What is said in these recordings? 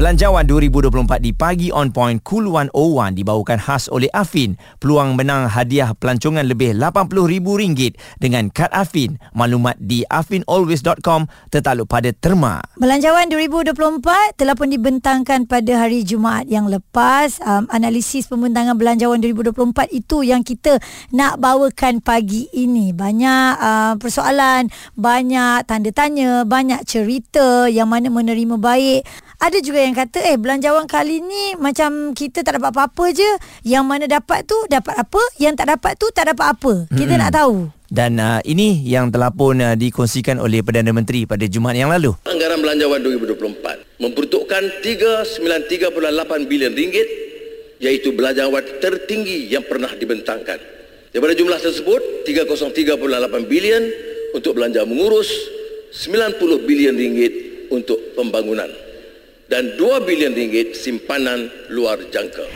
Belanjawan 2024 di Pagi On Point Cool 101 dibawakan khas oleh Afin. Peluang menang hadiah pelancongan lebih RM80,000 dengan kad Afin. Maklumat di afinalways.com tertakluk pada terma. Belanjawan 2024 telah pun dibentangkan pada hari Jumaat yang lepas. Um, analisis pembentangan belanjawan 2024 itu yang kita nak bawakan pagi ini. Banyak uh, persoalan, banyak tanda tanya, banyak cerita yang mana menerima baik. Ada juga yang kata eh belanjawan kali ni macam kita tak dapat apa-apa je. Yang mana dapat tu dapat apa, yang tak dapat tu tak dapat apa. Kita Mm-mm. nak tahu. Dan uh, ini yang telah pun uh, dikongsikan oleh Perdana Menteri pada Jumaat yang lalu. Anggaran belanjawan 2024 memperuntukkan 393.8 bilion ringgit iaitu belanjawan tertinggi yang pernah dibentangkan. Daripada jumlah tersebut, 303.8 bilion untuk belanja mengurus, 90 bilion ringgit untuk pembangunan dan 2 bilion ringgit simpanan luar jangka.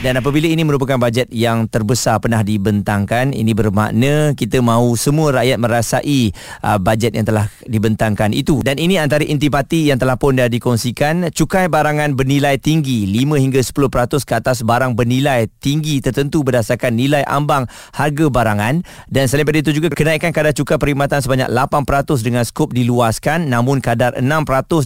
Dan apabila ini merupakan bajet yang terbesar pernah dibentangkan, ini bermakna kita mahu semua rakyat merasai uh, bajet yang telah dibentangkan itu. Dan ini antara intipati yang telah pun dah dikongsikan, cukai barangan bernilai tinggi 5 hingga 10% ke atas barang bernilai tinggi tertentu berdasarkan nilai ambang harga barangan dan selain daripada itu juga kenaikan kadar cukai perkhidmatan sebanyak 8% dengan skop diluaskan namun kadar 6%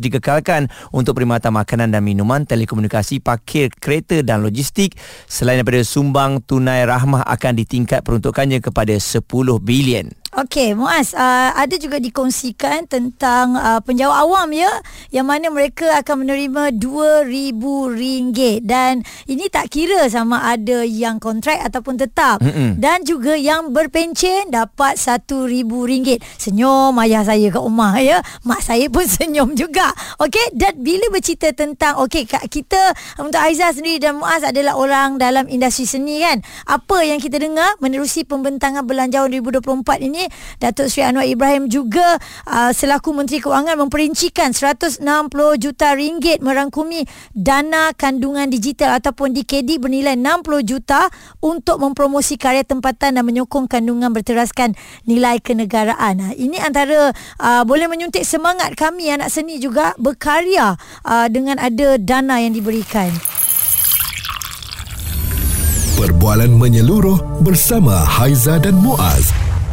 dikekalkan untuk perkhidmatan makanan dan minuman, telekomunikasi, parkir kereta dan logistik Selain daripada sumbang tunai rahmah akan ditingkat peruntukannya kepada 10 bilion. Okey, Muaz, uh, ada juga dikongsikan tentang uh, penjawat awam ya yang mana mereka akan menerima RM2,000 dan ini tak kira sama ada yang kontrak ataupun tetap Mm-mm. dan juga yang berpencen dapat RM1,000. Senyum ayah saya kat rumah ya. Mak saya pun senyum juga. Okey, dan bila bercerita tentang okey kita untuk Aizah sendiri dan Muaz adalah orang dalam industri seni kan. Apa yang kita dengar menerusi pembentangan belanjawan 2024 ini Datuk Seri Anwar Ibrahim juga uh, selaku Menteri Kewangan memperincikan 160 juta ringgit merangkumi dana kandungan digital ataupun DKD bernilai 60 juta untuk mempromosi karya tempatan dan menyokong kandungan berteraskan nilai kenegaraan. Ini antara uh, boleh menyuntik semangat kami anak seni juga berkarya uh, dengan ada dana yang diberikan. Perbualan menyeluruh bersama Haiza dan Muaz.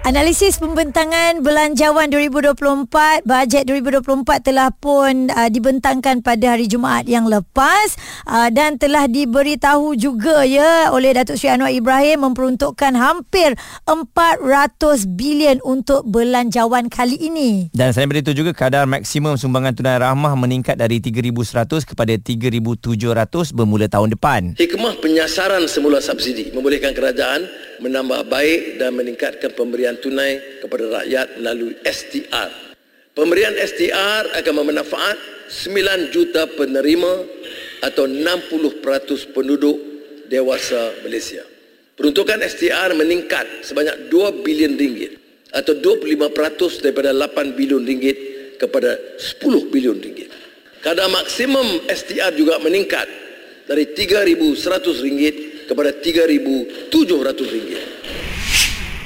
Analisis pembentangan belanjawan 2024, bajet 2024 telah pun uh, dibentangkan pada hari Jumaat yang lepas uh, dan telah diberitahu juga ya oleh Datuk Seri Anwar Ibrahim memperuntukkan hampir 400 bilion untuk belanjawan kali ini. Dan selain daripada itu juga kadar maksimum sumbangan tunai rahmah meningkat dari 3,100 kepada 3,700 bermula tahun depan. Hikmah penyasaran semula subsidi membolehkan kerajaan menambah baik dan meningkatkan pemberian tunai kepada rakyat melalui STR. Pemberian STR akan memanfaat 9 juta penerima atau 60% penduduk dewasa Malaysia. Peruntukan STR meningkat sebanyak 2 bilion ringgit atau 25% daripada 8 bilion ringgit kepada 10 bilion ringgit. Kadar maksimum STR juga meningkat dari RM3,100 kepada RM3,700.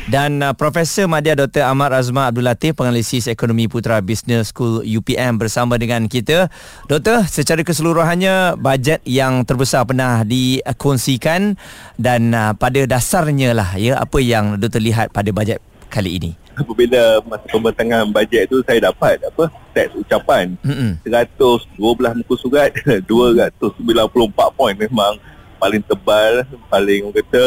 Dan uh, Profesor Madya Dr. Ahmad Azman Abdul Latif, penganalisis ekonomi Putra Business School UPM bersama dengan kita. Doktor, secara keseluruhannya bajet yang terbesar pernah dikongsikan dan uh, pada dasarnya lah ya apa yang doktor lihat pada bajet kali ini. apabila masa pembentangan bajet tu saya dapat apa teks ucapan Mm-mm. 112 muka surat 294 poin memang paling tebal paling orang kata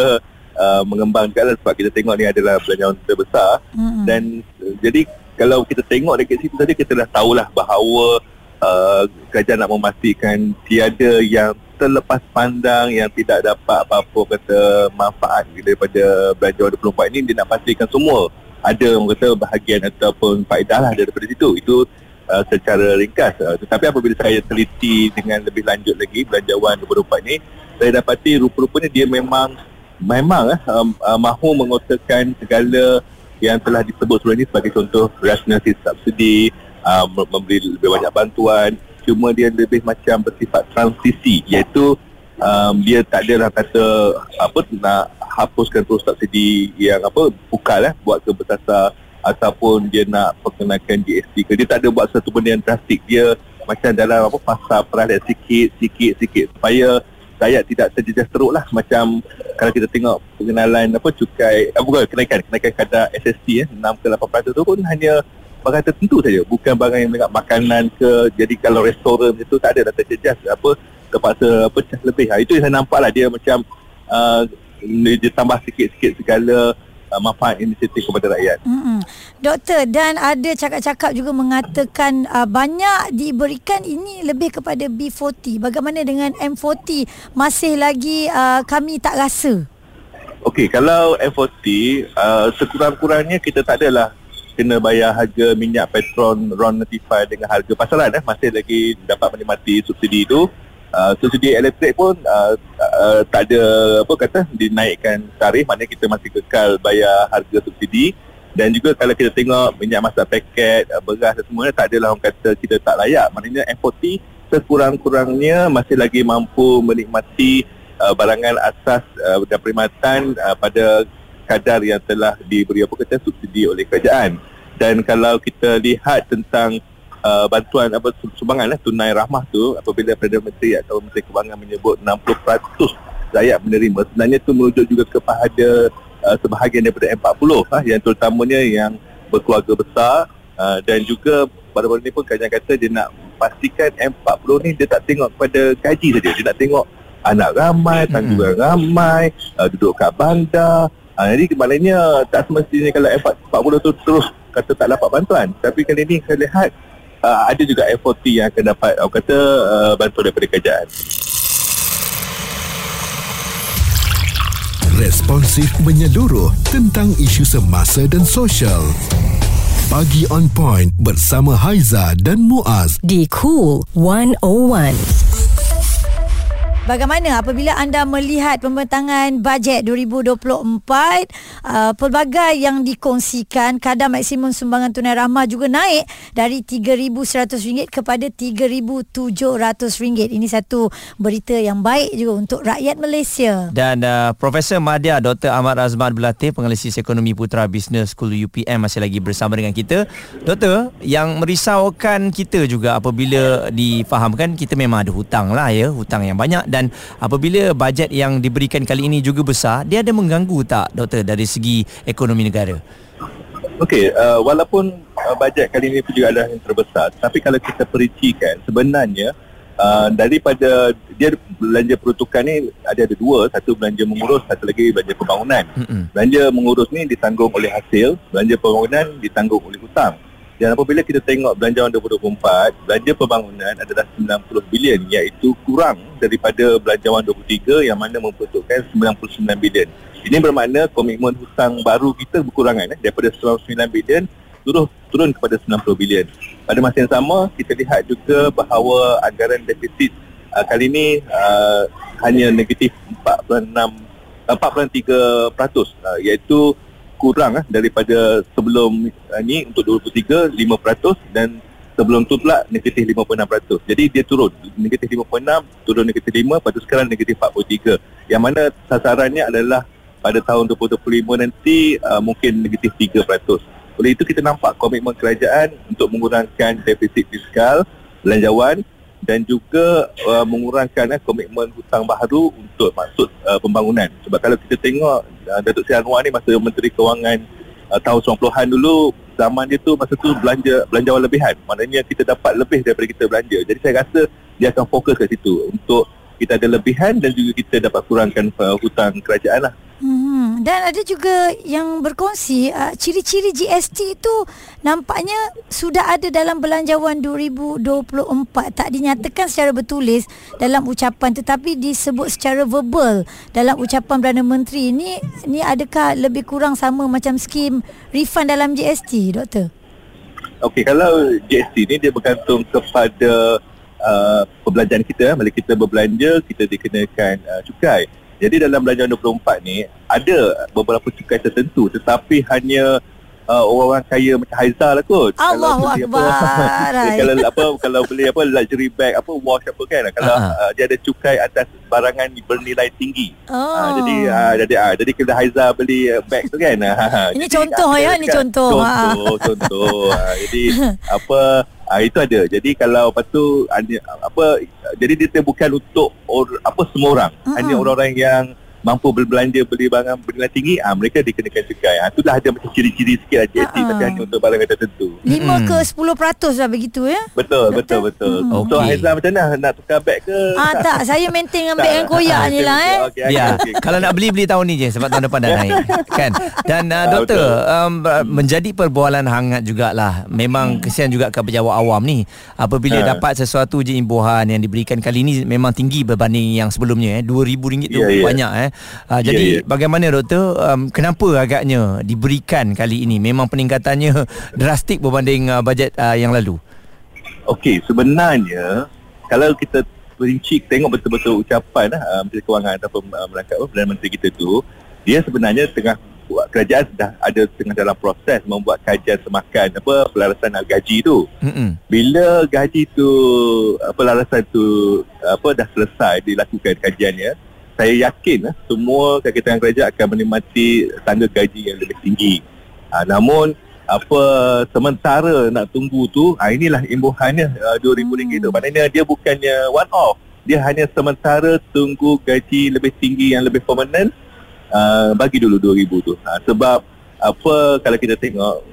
uh, mengembangkan lah sebab kita tengok ni adalah belanjawan terbesar. Mm-mm. dan uh, jadi kalau kita tengok dekat situ tadi kita dah tahulah bahawa uh, kerajaan nak memastikan tiada yang terlepas pandang yang tidak dapat apa-apa kata manfaat daripada belanjawan 24 ini dia nak pastikan semua ada orang kata bahagian ataupun faedah lah daripada situ. Itu uh, secara ringkas. Uh, tetapi apabila saya teliti dengan lebih lanjut lagi belanjawan 24 ini saya dapati rupa-rupanya dia memang memang eh, um, uh, mahu mengutarakan segala yang telah disebut sebelum ini sebagai contoh rasionalisasi subsidi uh, memberi lebih banyak bantuan. Cuma dia lebih macam bersifat transisi iaitu um, dia tak adalah kata apa nak hapuskan terus subsidi yang apa bukal eh buat ke bertasar ataupun dia nak perkenalkan GST ke. Dia tak ada buat satu benda yang drastik. Dia macam dalam apa pasar peralihan sikit sikit sikit supaya rakyat tidak terjejas teruk lah. Macam kalau kita tengok pengenalan apa cukai eh, bukan kenaikan kenaikan kadar SST eh 6 ke 8% tu pun hanya barang tertentu saja. Bukan barang yang dekat makanan ke jadi kalau restoran itu tak ada. Dah terjejas apa terpaksa pecah lebih. Ha, itu yang saya nampak lah. Dia macam uh, dia tambah sikit-sikit segala uh, manfaat inisiatif kepada rakyat. Mm-mm. Doktor dan ada cakap-cakap juga mengatakan uh, banyak diberikan ini lebih kepada B40. Bagaimana dengan M40 masih lagi uh, kami tak rasa. Okey, kalau M40 uh, sekurang-kurangnya kita tak adalah kena bayar harga minyak petron RON notify dengan harga pasaran eh masih lagi dapat menikmati subsidi itu uh, subsidi elektrik pun uh, uh, tak ada apa kata dinaikkan tarif. Maknanya kita masih kekal bayar harga subsidi. Dan juga kalau kita tengok minyak masak paket uh, beras dan semuanya tak adalah orang kata kita tak layak. Maknanya M40 sekurang-kurangnya masih lagi mampu menikmati uh, barangan asas uh, dan perkhidmatan uh, pada kadar yang telah diberi apa kata subsidi oleh kerajaan. Dan kalau kita lihat tentang uh, bantuan apa sumbangan lah tunai rahmah tu apabila Perdana Menteri atau Menteri Kewangan menyebut 60% rakyat menerima. Sebenarnya itu merujuk juga kepada uh, sebahagian daripada M40 ha, yang terutamanya yang berkeluarga besar uh, dan juga pada-pada ni pun kerajaan kata dia nak pastikan M40 ni dia tak tengok kepada gaji saja. Dia nak tengok anak ramai, tanggungan ramai, uh, duduk kat bandar, Ha, jadi maknanya tak semestinya kalau F40 tu terus kata tak dapat bantuan. Tapi kali ini saya lihat uh, ada juga F40 yang akan dapat orang kata uh, bantuan daripada kerajaan. Responsif menyeluruh tentang isu semasa dan sosial. Pagi on point bersama Haiza dan Muaz. Di Cool 101. Bagaimana apabila anda melihat pembentangan bajet 2024 uh, pelbagai yang dikongsikan kadar maksimum sumbangan tunai rahmah juga naik dari RM3,100 kepada RM3,700 ini satu berita yang baik juga untuk rakyat Malaysia. Dan uh, Profesor Madya Dr. Ahmad Razman Belati penganalisis ekonomi putra Business School UPM masih lagi bersama dengan kita. Doktor yang merisaukan kita juga apabila difahamkan kita memang ada hutang lah ya hutang yang banyak dan apabila bajet yang diberikan kali ini juga besar dia ada mengganggu tak doktor dari segi ekonomi negara Okey, uh, walaupun uh, bajet kali ini juga adalah yang terbesar, tapi kalau kita perincikan sebenarnya uh, daripada dia belanja peruntukan ni ada ada dua, satu belanja mengurus, satu lagi belanja pembangunan. Mm-hmm. Belanja mengurus ni ditanggung oleh hasil, belanja pembangunan ditanggung oleh hutang. Dan apabila kita tengok belanjawan 2024, belanja pembangunan adalah 90 bilion iaitu kurang daripada belanjawan 23 yang mana memperuntukkan 99 bilion. Ini bermakna komitmen hutang baru kita berkurangan eh, daripada 99 bilion turun turun kepada 90 bilion. Pada masa yang sama, kita lihat juga bahawa anggaran defisit uh, kali ini uh, hanya negatif 4.6 4.3% uh, iaitu kurang eh, daripada sebelum uh, ni untuk 2023 5% dan sebelum tu pula negatif 5.6%. Jadi dia turun negatif 5.6 turun negatif 5 lepas tu sekarang negatif 4.3 yang mana sasarannya adalah pada tahun 2025 nanti uh, mungkin negatif 3%. Oleh itu kita nampak komitmen kerajaan untuk mengurangkan defisit fiskal belanjawan dan juga uh, mengurangkan uh, komitmen hutang baru untuk maksud uh, pembangunan. Sebab kalau kita tengok uh, Datuk Seri Anwar ni masa Menteri Kewangan uh, tahun 90-an dulu zaman dia tu masa tu belanja belanjawan lebihan. Maknanya kita dapat lebih daripada kita belanja. Jadi saya rasa dia akan fokus ke situ untuk kita ada lebihan dan juga kita dapat kurangkan uh, hutang kerajaan lah. Hmm, dan ada juga yang berkongsi uh, ciri-ciri GST itu nampaknya sudah ada dalam belanjawan 2024 tak dinyatakan secara bertulis dalam ucapan tetapi disebut secara verbal dalam ucapan Perdana Menteri. Ini ni adakah lebih kurang sama macam skim refund dalam GST doktor? Okey kalau GST ni dia bergantung kepada uh, perbelanjaan kita bila kita berbelanja kita dikenakan uh, cukai. Jadi dalam belanjawan 24 ni ada beberapa cukai tertentu tetapi hanya uh, orang kaya macam Haizal lah kot. Allahu beli Akbar, kalau apa kalau beli apa luxury bag apa wash apa kan. Kalau Ah. uh, dia ada cukai atas barangan bernilai tinggi. Oh. Ah, jadi ah, jadi ah, jadi kalau Haizal beli uh, bag tu kan. ah, Ini jadi contoh, ya, ini contoh. Ah. Contoh, contoh. Ah, jadi apa ah, itu ada. Jadi kalau lepas tu ada apa jadi dia bukan untuk or, apa semua orang. Mm-mm. Hanya orang-orang yang mampu berbelanja beli barang bernilai tinggi ah mereka dikenakan cukai. Ah itulah ada macam ciri-ciri sikit GST Ah, tapi ah. hanya untuk barang tertentu. 5 Mm-mm. ke 10% lah begitu ya. Betul, Betul? betul, betul. Mm-mm. So Okey. Haizal macam mana nak tukar bag ke? Ah tak, saya maintain dengan beg yang koyak Ah, ni lah eh. okey, Ya, okey. kalau nak beli beli tahun ni je sebab tahun depan dah naik kan. Dan uh, Ah, doktor betul. um, menjadi perbualan hangat jugalah. Memang kesian juga ke pejabat awam ni apabila Ha. dapat sesuatu je imbuhan yang diberikan kali ni memang tinggi berbanding yang sebelumnya eh. RM2000 tu Ya, ya. banyak eh. Uh, jadi Ya, ya. bagaimana doktor um, kenapa agaknya diberikan kali ini? Memang peningkatannya drastik berbanding uh, bajet uh, yang lalu. Okey, sebenarnya kalau kita perinci tengok betul-betul ucapan uh, Menteri Kewangan ataupun uh, melangkap apa, Perdana Menteri kita tu, dia sebenarnya tengah buat kerajaan sudah ada tengah dalam proses membuat kajian semakan apa pelarasan gaji tu. Mm-mm. Bila gaji tu uh, pelarasan tu uh, apa dah selesai dilakukan kajiannya, saya yakin uh, semua kakitangan kerajaan akan menikmati tangga gaji yang lebih tinggi. Uh, namun apa sementara nak tunggu tu ah inilah imbuhannya uh, RM2000. Tu maknanya dia bukannya one off dia hanya sementara tunggu gaji lebih tinggi yang lebih permanent uh, bagi dulu RM2000 tu. Ha, sebab apa kalau kita tengok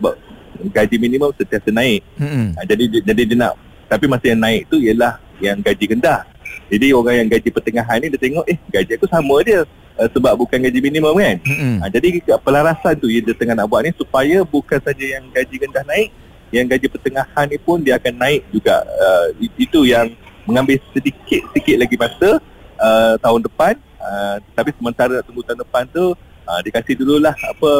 gaji minimum sentiasa naik. Mm-mm. ha, jadi jadi dia nak tapi masa yang naik tu ialah yang gaji rendah jadi orang yang gaji pertengahan ni dia tengok eh gaji aku sama dia uh, sebab bukan gaji minimum kan Mm-mm. Ha, jadi pelarasan tu yang dia tengah nak buat ni supaya bukan saja yang gaji rendah naik, yang gaji pertengahan ni pun dia akan naik juga. Uh, itu yang mengambil sedikit-sedikit lagi masa uh, tahun depan. Uh, tapi sementara tunggu tahun depan tu, uh, dikasih dululah apa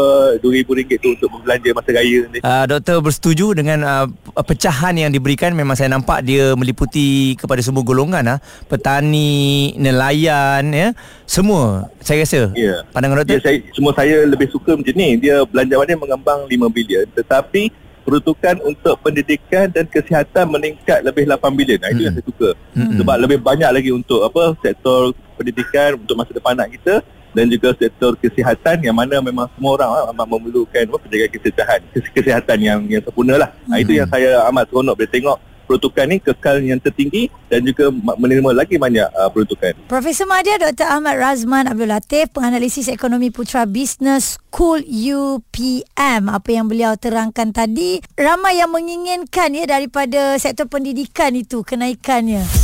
RM2,000 tu untuk berbelanja masa raya ni. Uh, doktor bersetuju dengan uh, pecahan yang diberikan memang saya nampak dia meliputi kepada semua golongan ah petani nelayan ya semua saya rasa Ya. pandangan doktor Dia, saya, cuma saya lebih suka macam ni. Dia belanjawan dia mengembang 5 bilion tetapi peruntukan untuk pendidikan dan kesihatan meningkat lebih 8 bilion. Nah, itu Mm-mm. yang saya suka. Mm-mm. Sebab lebih banyak lagi untuk apa sektor pendidikan untuk masa depan anak kita dan juga sektor kesihatan yang mana memang semua orang ah, amat memerlukan apa penjagaan kesihatan kes- kesihatan yang yang sempurna lah. Nah, itu yang saya amat seronok bila tengok peruntukan ni kekal yang tertinggi dan juga ma- menerima lagi banyak uh, peruntukan. Profesor Madya Dr. Ahmad Razman Abdul Latif, penganalisis ekonomi putra bisnes Cool UPM. Apa yang beliau terangkan tadi, ramai yang menginginkan ya daripada sektor pendidikan itu kenaikannya.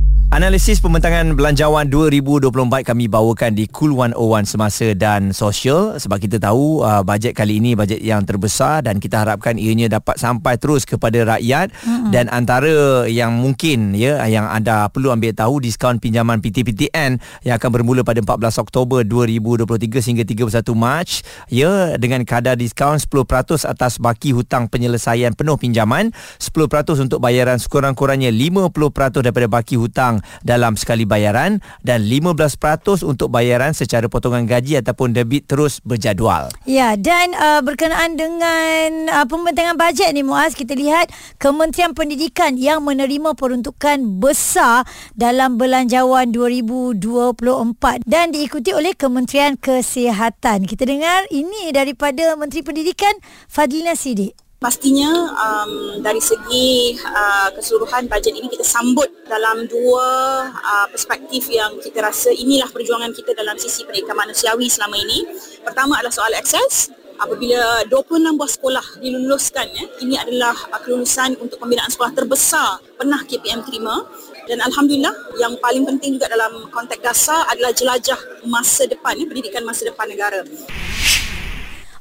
Analisis pembentangan belanjawan 2024 kami bawakan di Cool 101 semasa dan sosial. Sebab kita tahu uh, bajet kali ini bajet yang terbesar dan kita harapkan ianya dapat sampai terus kepada rakyat. Mm-hmm. dan antara yang mungkin ya yang anda perlu ambil tahu diskaun pinjaman PTPTN yang akan bermula pada 14 Oktober 2023 hingga 31 Mac ya dengan kadar diskaun 10% atas baki hutang penyelesaian penuh pinjaman. 10% untuk bayaran sekurang-kurangnya 50% daripada baki hutang dalam sekali bayaran dan 15% untuk bayaran secara potongan gaji ataupun debit terus berjadual. Ya, dan uh, berkenaan dengan uh, pembentangan bajet ni Muaz, kita lihat Kementerian Pendidikan yang menerima peruntukan besar dalam belanjawan 2024 dan diikuti oleh Kementerian Kesihatan. Kita dengar ini daripada Menteri Pendidikan Fadlina Sidik. Pastinya um, dari segi uh, keseluruhan bajet ini kita sambut dalam dua uh, perspektif yang kita rasa inilah perjuangan kita dalam sisi pendidikan manusiawi selama ini. Pertama adalah soal akses. Apabila 26 buah sekolah diluluskan, ya, ini adalah uh, kelulusan untuk pembinaan sekolah terbesar pernah KPM terima. Dan Alhamdulillah yang paling penting juga dalam konteks dasar adalah jelajah masa depan, ya, pendidikan masa depan negara.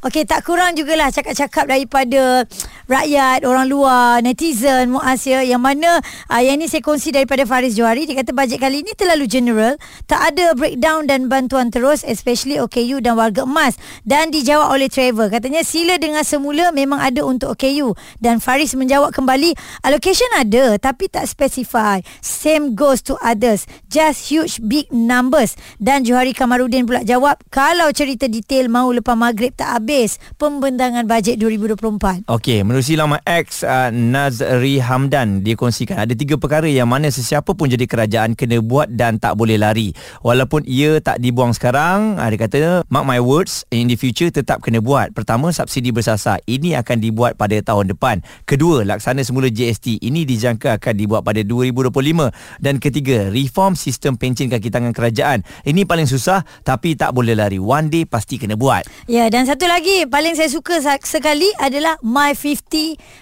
Okey, tak kurang jugalah cakap-cakap daripada rakyat, orang luar, netizen, Muaz ya, yang mana uh, yang ini saya kongsi daripada Faris Johari. Dia kata bajet kali ini terlalu general, tak ada breakdown dan bantuan terus especially OKU dan warga emas. Dan dijawab oleh Trevor. Katanya sila dengan semula memang ada untuk OKU. Dan Faris menjawab kembali, allocation ada tapi tak specify. Same goes to others. Just huge big numbers. Dan Johari Kamarudin pula jawab, kalau cerita detail mau lepas maghrib tak habis pembentangan bajet 2024. Okey, menerusi laman X uh, Nazri Hamdan dia kongsikan ada tiga perkara yang mana sesiapa pun jadi kerajaan kena buat dan tak boleh lari. Walaupun ia tak dibuang sekarang, uh, dia kata mark my words in the future tetap kena buat. Pertama, subsidi bersasar. Ini akan dibuat pada tahun depan. Kedua, laksana semula GST. Ini dijangka akan dibuat pada 2025 dan ketiga, reform sistem pencen kaki tangan kerajaan. Ini paling susah tapi tak boleh lari. One day pasti kena buat. Ya, dan satu lagi paling saya suka sekali adalah My 50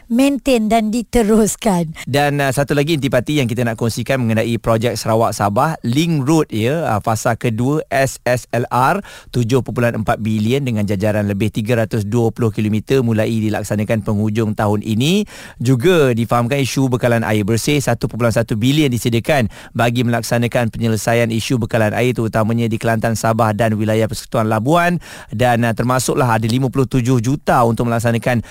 maintain dan diteruskan. Dan uh, satu lagi intipati yang kita nak kongsikan mengenai projek Sarawak Sabah Link Road ya uh, fasa kedua SSLR 7.4 bilion dengan jajaran lebih 320 km mulai dilaksanakan penghujung tahun ini juga difahamkan isu bekalan air bersih 1.1 bilion disediakan bagi melaksanakan penyelesaian isu bekalan air terutamanya di Kelantan Sabah dan wilayah Persekutuan Labuan dan uh, termasuklah ada 57 juta untuk melaksanakan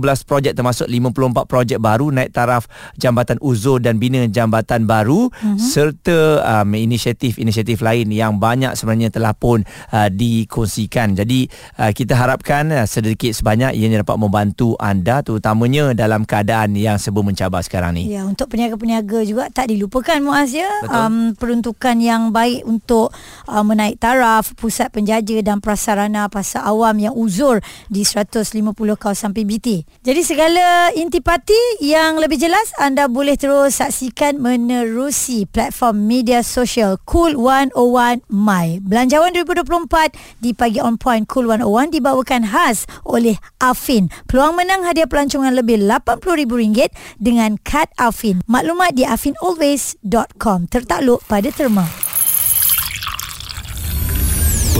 115 projek termasuk 54 projek baru naik taraf jambatan uzur dan bina jambatan baru mm-hmm. serta um, inisiatif-inisiatif lain yang banyak sebenarnya telah pun uh, dikongsikan. Jadi uh, kita harapkan uh, sedikit sebanyak ianya dapat membantu anda terutamanya dalam keadaan yang serba mencabar sekarang ni. Ya, untuk peniaga-peniaga juga tak dilupakan Muaz ya. Um, peruntukan yang baik untuk uh, menaik taraf pusat penjaja dan prasarana pasar awam yang uzur di 150 kawasan PBT. Jadi segala intipati yang lebih jelas anda boleh terus saksikan menerusi platform media sosial Cool 101 My. Belanjawan 2024 di Pagi On Point Cool 101 dibawakan khas oleh Afin. Peluang menang hadiah pelancongan lebih RM80,000 dengan kad Afin. Maklumat di afinalways.com tertakluk pada terma.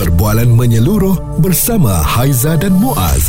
Perbualan menyeluruh bersama Haiza dan Muaz.